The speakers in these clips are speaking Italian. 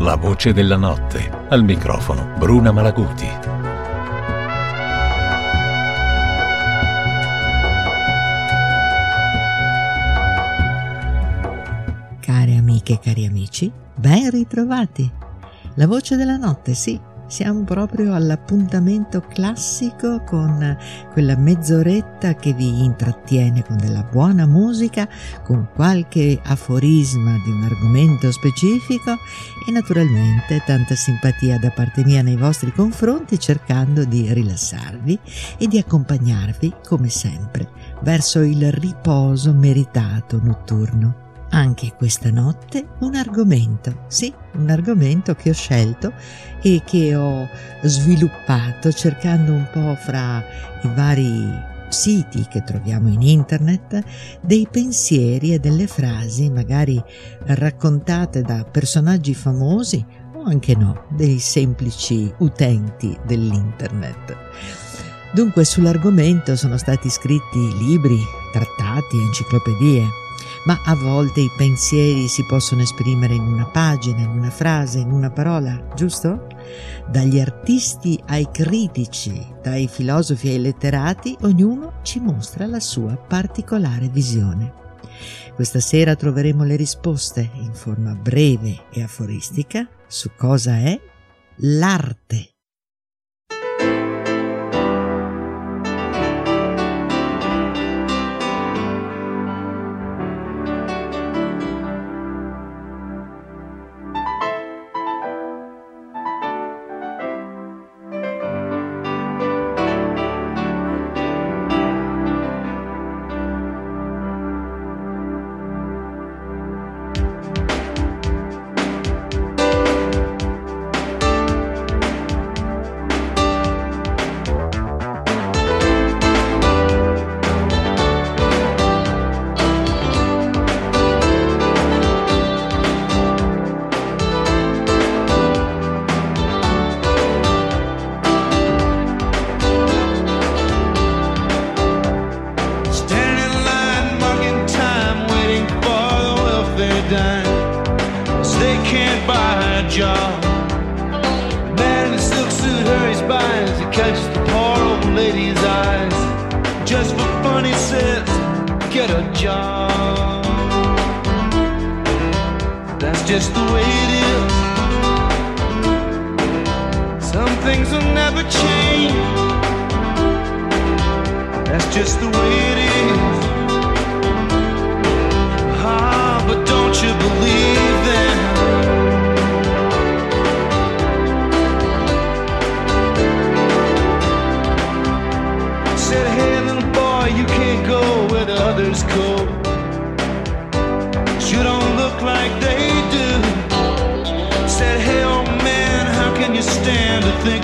La voce della notte. Al microfono Bruna Malaguti. Care amiche e cari amici, ben ritrovati. La voce della notte, sì, siamo proprio all'appuntamento classico con quella mezz'oretta che vi intrattiene con della buona musica, con qualche aforisma di un argomento specifico e naturalmente tanta simpatia da parte mia nei vostri confronti cercando di rilassarvi e di accompagnarvi come sempre verso il riposo meritato notturno anche questa notte un argomento, sì, un argomento che ho scelto e che ho sviluppato cercando un po' fra i vari siti che troviamo in internet dei pensieri e delle frasi magari raccontate da personaggi famosi o anche no, dei semplici utenti dell'internet. Dunque sull'argomento sono stati scritti libri, trattati, enciclopedie ma a volte i pensieri si possono esprimere in una pagina, in una frase, in una parola, giusto? Dagli artisti ai critici, dai filosofi ai letterati, ognuno ci mostra la sua particolare visione. Questa sera troveremo le risposte in forma breve e aforistica su cosa è l'arte.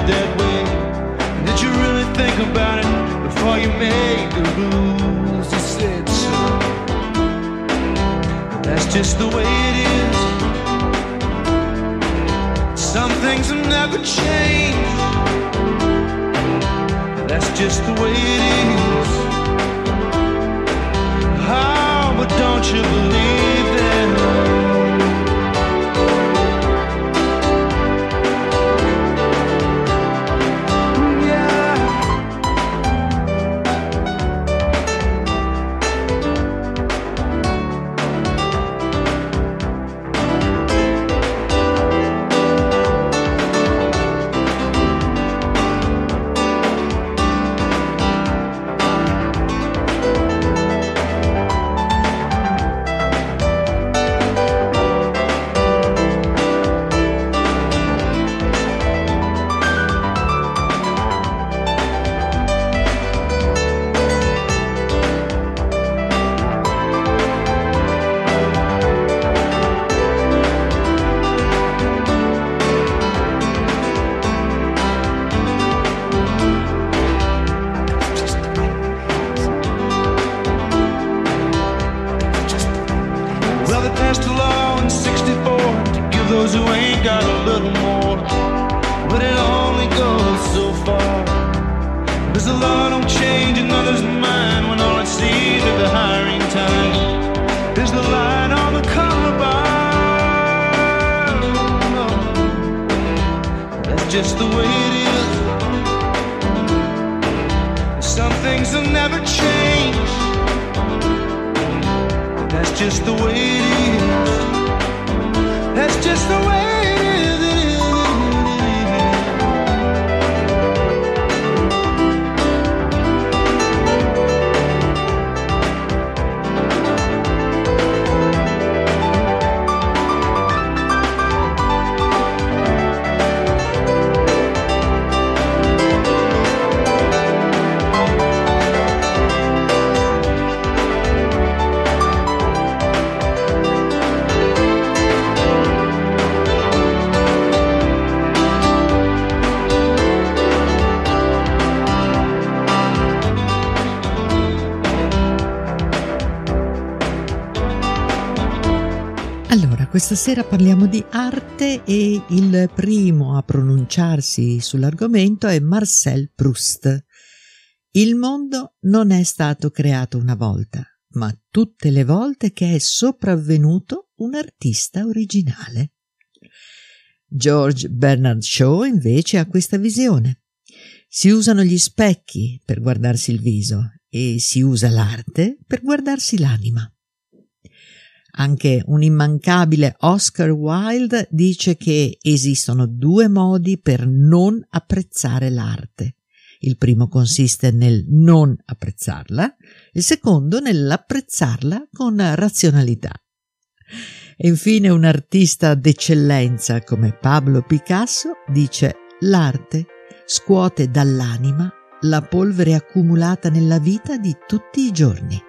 that way? Did you really think about it before you made the rules? He said so. That's just the way it is. Some things will never change. That's just the way it is. Oh, but don't you believe that? Just the way it is. Some things will never change. That's just the way it is. That's just the way Questa sera parliamo di arte e il primo a pronunciarsi sull'argomento è Marcel Proust. Il mondo non è stato creato una volta, ma tutte le volte che è sopravvenuto un artista originale. George Bernard Shaw invece ha questa visione. Si usano gli specchi per guardarsi il viso e si usa l'arte per guardarsi l'anima. Anche un immancabile Oscar Wilde dice che esistono due modi per non apprezzare l'arte. Il primo consiste nel non apprezzarla, il secondo nell'apprezzarla con razionalità. E infine un artista d'eccellenza come Pablo Picasso dice l'arte scuote dall'anima la polvere accumulata nella vita di tutti i giorni.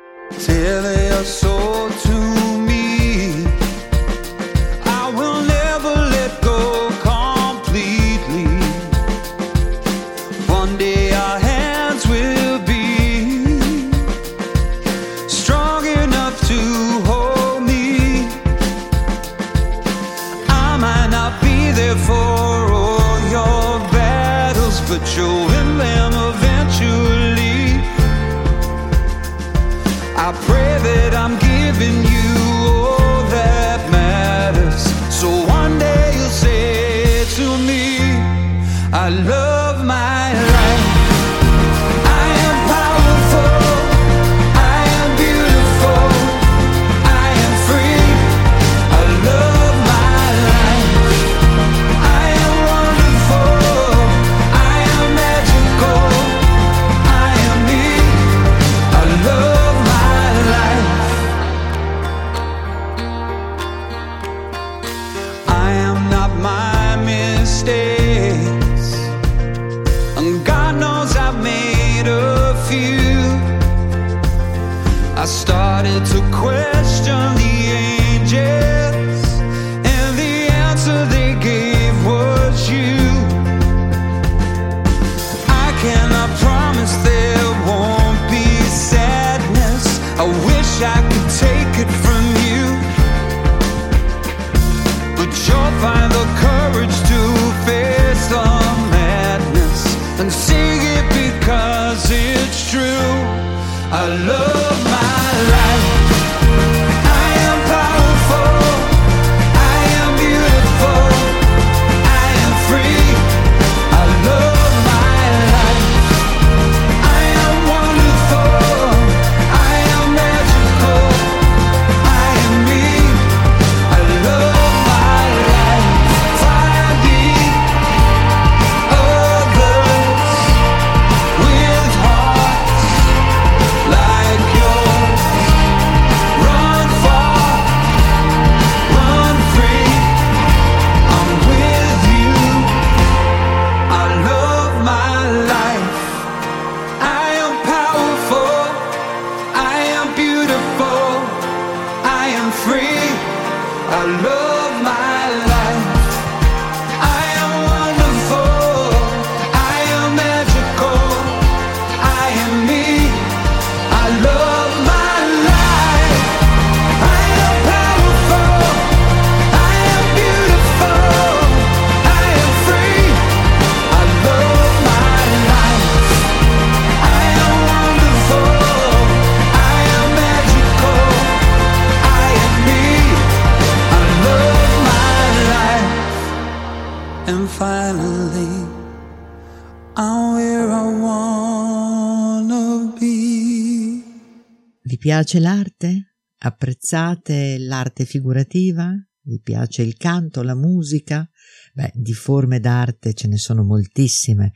Piace l'arte? Apprezzate l'arte figurativa? Vi piace il canto, la musica? Beh, di forme d'arte ce ne sono moltissime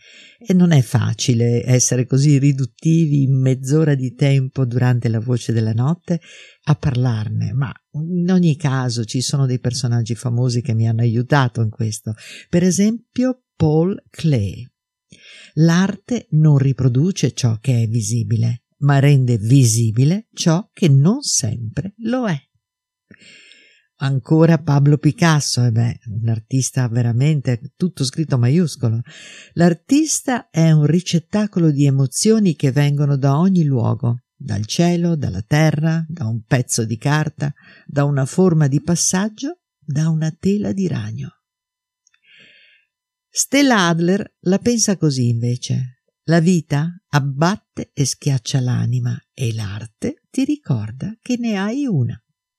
e non è facile essere così riduttivi in mezz'ora di tempo durante la voce della notte a parlarne, ma in ogni caso ci sono dei personaggi famosi che mi hanno aiutato in questo. Per esempio Paul Klee. L'arte non riproduce ciò che è visibile, ma rende visibile ciò che non sempre lo è. Ancora Pablo Picasso, eh beh, un artista veramente tutto scritto maiuscolo. L'artista è un ricettacolo di emozioni che vengono da ogni luogo, dal cielo, dalla terra, da un pezzo di carta, da una forma di passaggio, da una tela di ragno. Stella Adler la pensa così invece. La vita abbatte e schiaccia l'anima e l'arte ti ricorda che ne hai una.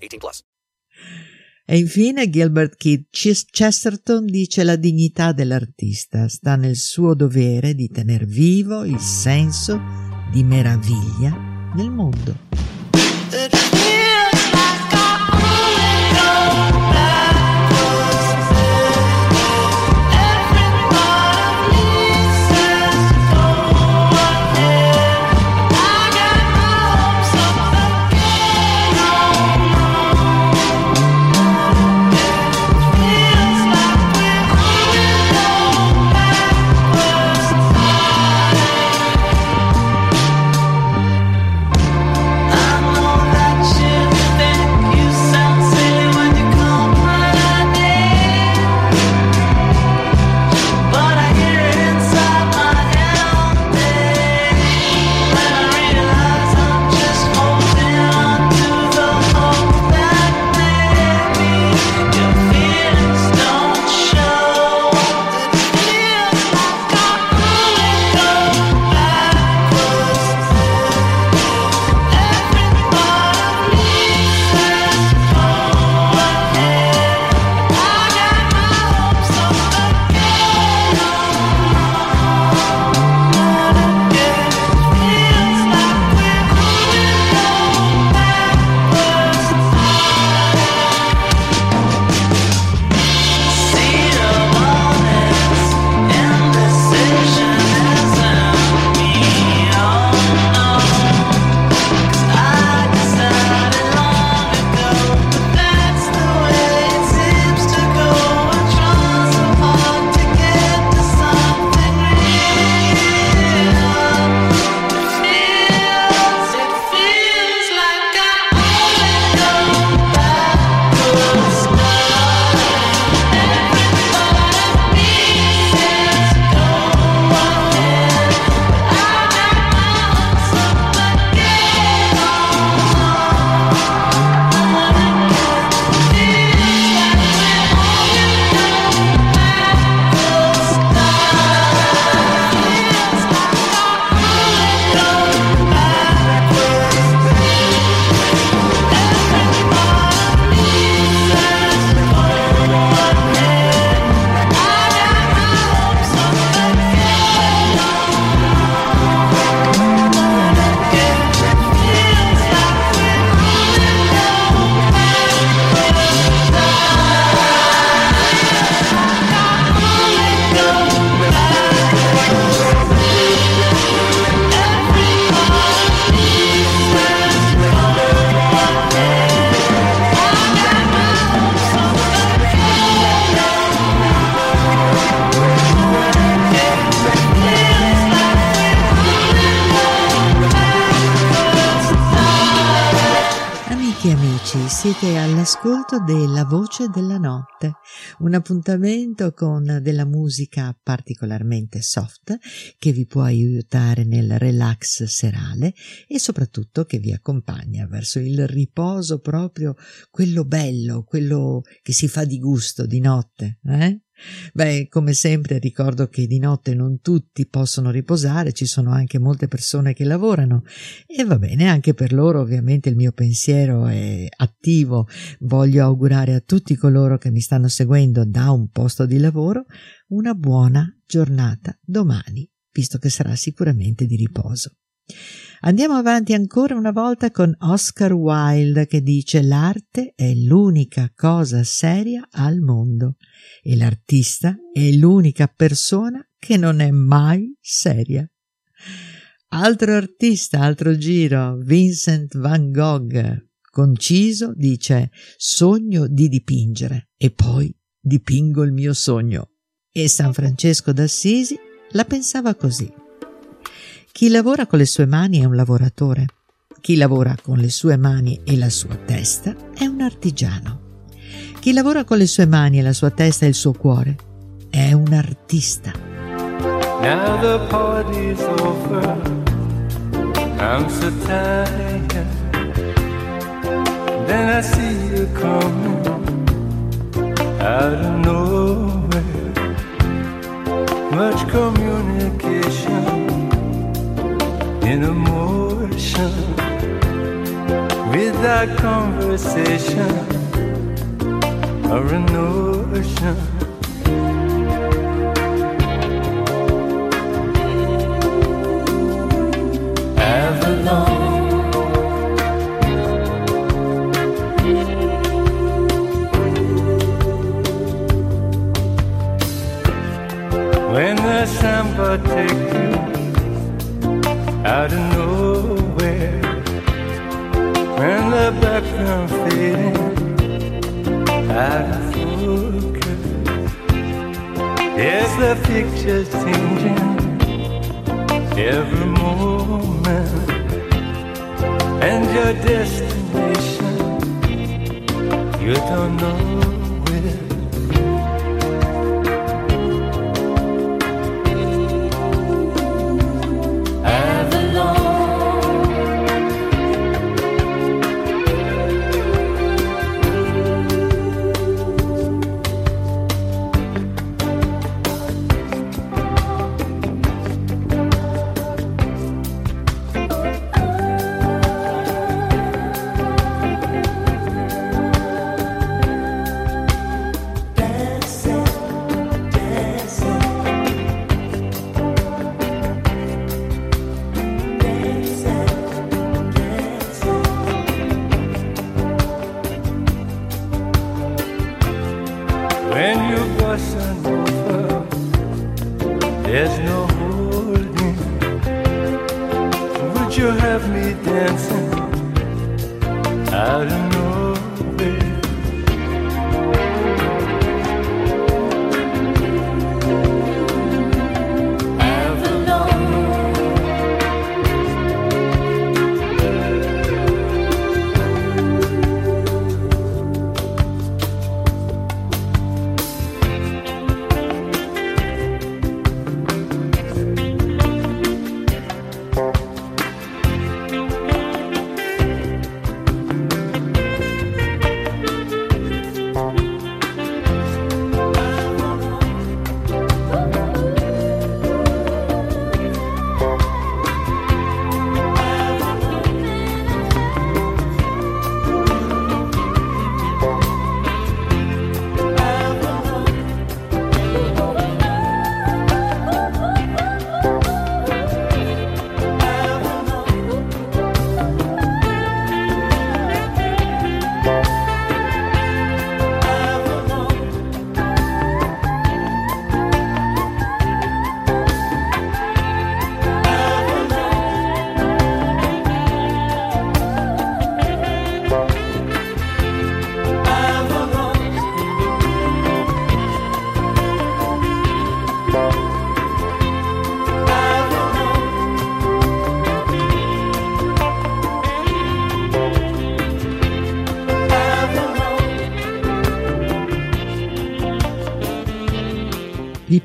18 plus. E infine Gilbert Keith Chesterton dice la dignità dell'artista sta nel suo dovere di tener vivo il senso di meraviglia nel mondo. Siete all'ascolto della Voce della Notte, un appuntamento con della musica particolarmente soft che vi può aiutare nel relax serale e soprattutto che vi accompagna verso il riposo proprio quello bello, quello che si fa di gusto di notte, eh? Beh, come sempre ricordo che di notte non tutti possono riposare, ci sono anche molte persone che lavorano e va bene, anche per loro ovviamente il mio pensiero è attivo. Voglio augurare a tutti coloro che mi stanno seguendo da un posto di lavoro una buona giornata domani, visto che sarà sicuramente di riposo. Andiamo avanti ancora una volta con Oscar Wilde che dice l'arte è l'unica cosa seria al mondo e l'artista è l'unica persona che non è mai seria. Altro artista, altro giro, Vincent van Gogh, conciso, dice sogno di dipingere e poi dipingo il mio sogno. E San Francesco d'Assisi la pensava così. Chi lavora con le sue mani è un lavoratore. Chi lavora con le sue mani e la sua testa è un artigiano. Chi lavora con le sue mani e la sua testa e il suo cuore è un artista. Now the party's over. I'm so tired. Then I see you coming out of nowhere. Much communication in emotion without conversation or a notion. When the samba take you out of nowhere, when the background fading out of focus, yes, the picture's changing every moment, and your destination you don't know out of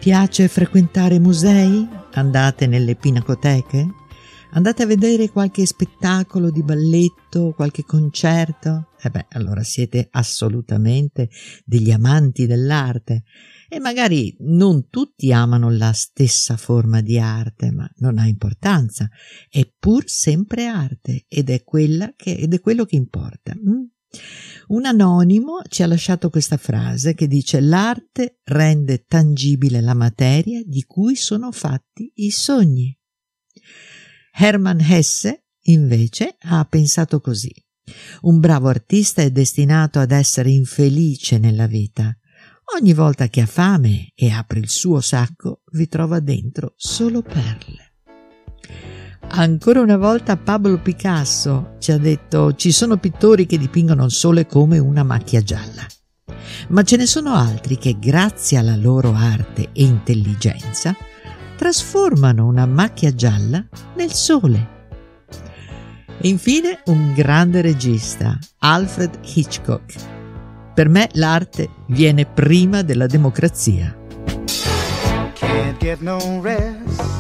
piace frequentare musei? Andate nelle pinacoteche? Andate a vedere qualche spettacolo di balletto, qualche concerto? E eh beh, allora siete assolutamente degli amanti dell'arte. E magari non tutti amano la stessa forma di arte, ma non ha importanza. È pur sempre arte ed è, che, ed è quello che importa. Mm? Un anonimo ci ha lasciato questa frase che dice l'arte rende tangibile la materia di cui sono fatti i sogni. Hermann Hesse, invece, ha pensato così. Un bravo artista è destinato ad essere infelice nella vita. Ogni volta che ha fame e apre il suo sacco, vi trova dentro solo perle. Ancora una volta Pablo Picasso ci ha detto ci sono pittori che dipingono il sole come una macchia gialla, ma ce ne sono altri che grazie alla loro arte e intelligenza trasformano una macchia gialla nel sole. E infine un grande regista, Alfred Hitchcock. Per me l'arte viene prima della democrazia. Can't get no rest.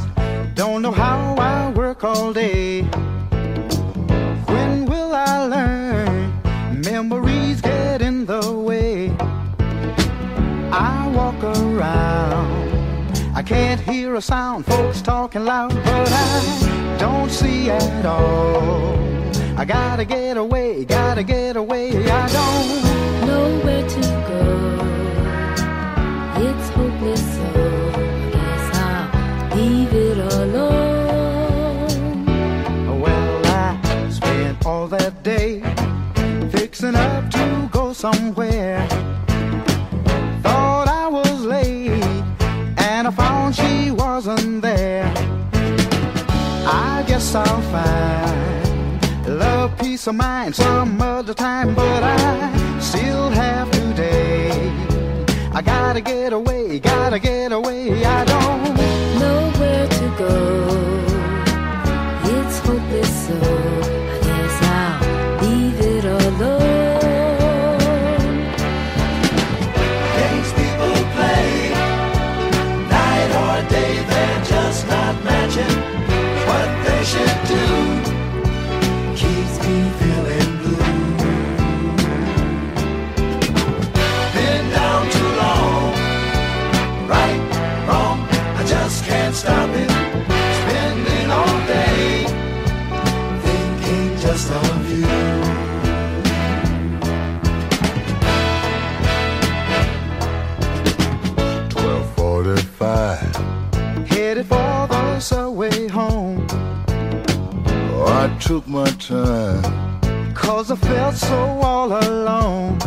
Don't know how I work all day. When will I learn? Memories get in the way. I walk around. I can't hear a sound, folks talking loud, but I don't see at all. I gotta get away, gotta get away. I don't know where to go. Fixing up to go somewhere. Thought I was late, and I found she wasn't there. I guess I'll find love, peace of mind some other time, but I still have today. I gotta get away, gotta get away. I took my time. Cause I felt so all alone.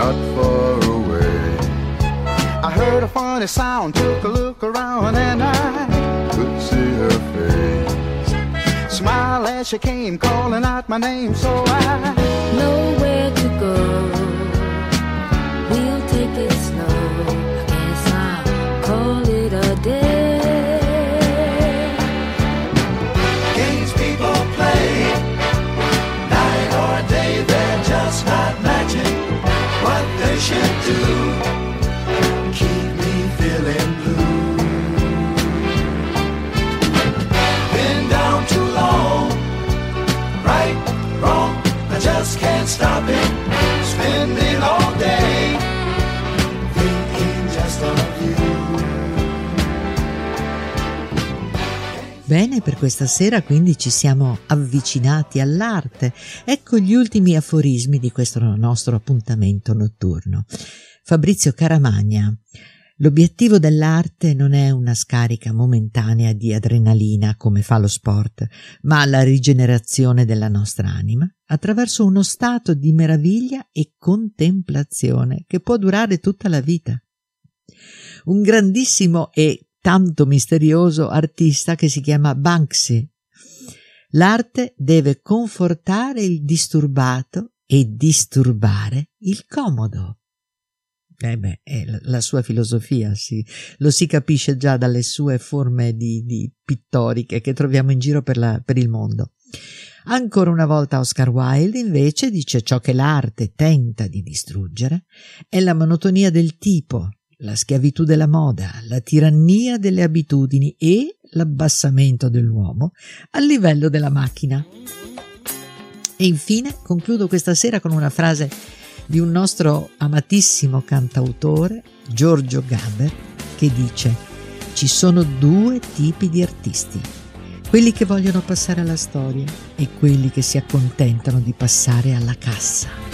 Not far away. I heard a funny sound, took a look around, and I could see her face. Smile as she came, calling out my name, so I know where to go. We'll take it slow. Should do. Bene, per questa sera quindi ci siamo avvicinati all'arte. Ecco gli ultimi aforismi di questo nostro appuntamento notturno. Fabrizio Caramagna. L'obiettivo dell'arte non è una scarica momentanea di adrenalina come fa lo sport, ma la rigenerazione della nostra anima attraverso uno stato di meraviglia e contemplazione che può durare tutta la vita. Un grandissimo e tanto misterioso artista che si chiama Banksy. L'arte deve confortare il disturbato e disturbare il comodo. Eh beh, è la sua filosofia, sì. lo si capisce già dalle sue forme di, di pittoriche che troviamo in giro per, la, per il mondo. Ancora una volta Oscar Wilde invece dice ciò che l'arte tenta di distruggere è la monotonia del tipo, la schiavitù della moda, la tirannia delle abitudini e l'abbassamento dell'uomo al livello della macchina. E infine concludo questa sera con una frase di un nostro amatissimo cantautore, Giorgio Gaber, che dice ci sono due tipi di artisti, quelli che vogliono passare alla storia e quelli che si accontentano di passare alla cassa.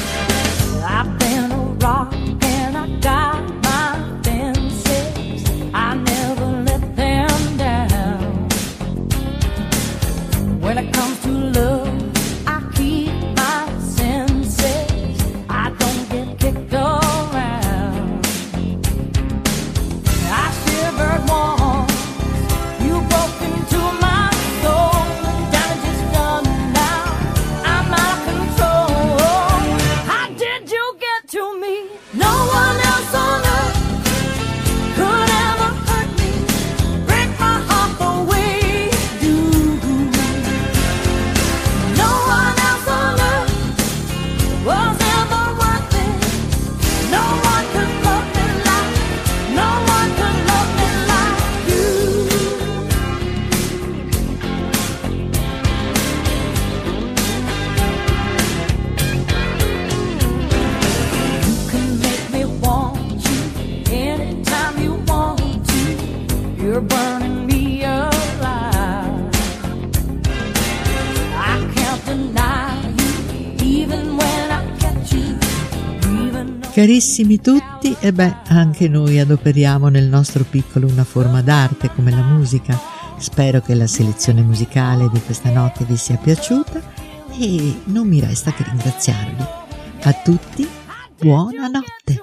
Carissimi tutti, e beh, anche noi adoperiamo nel nostro piccolo una forma d'arte come la musica. Spero che la selezione musicale di questa notte vi sia piaciuta e non mi resta che ringraziarvi. A tutti, buonanotte.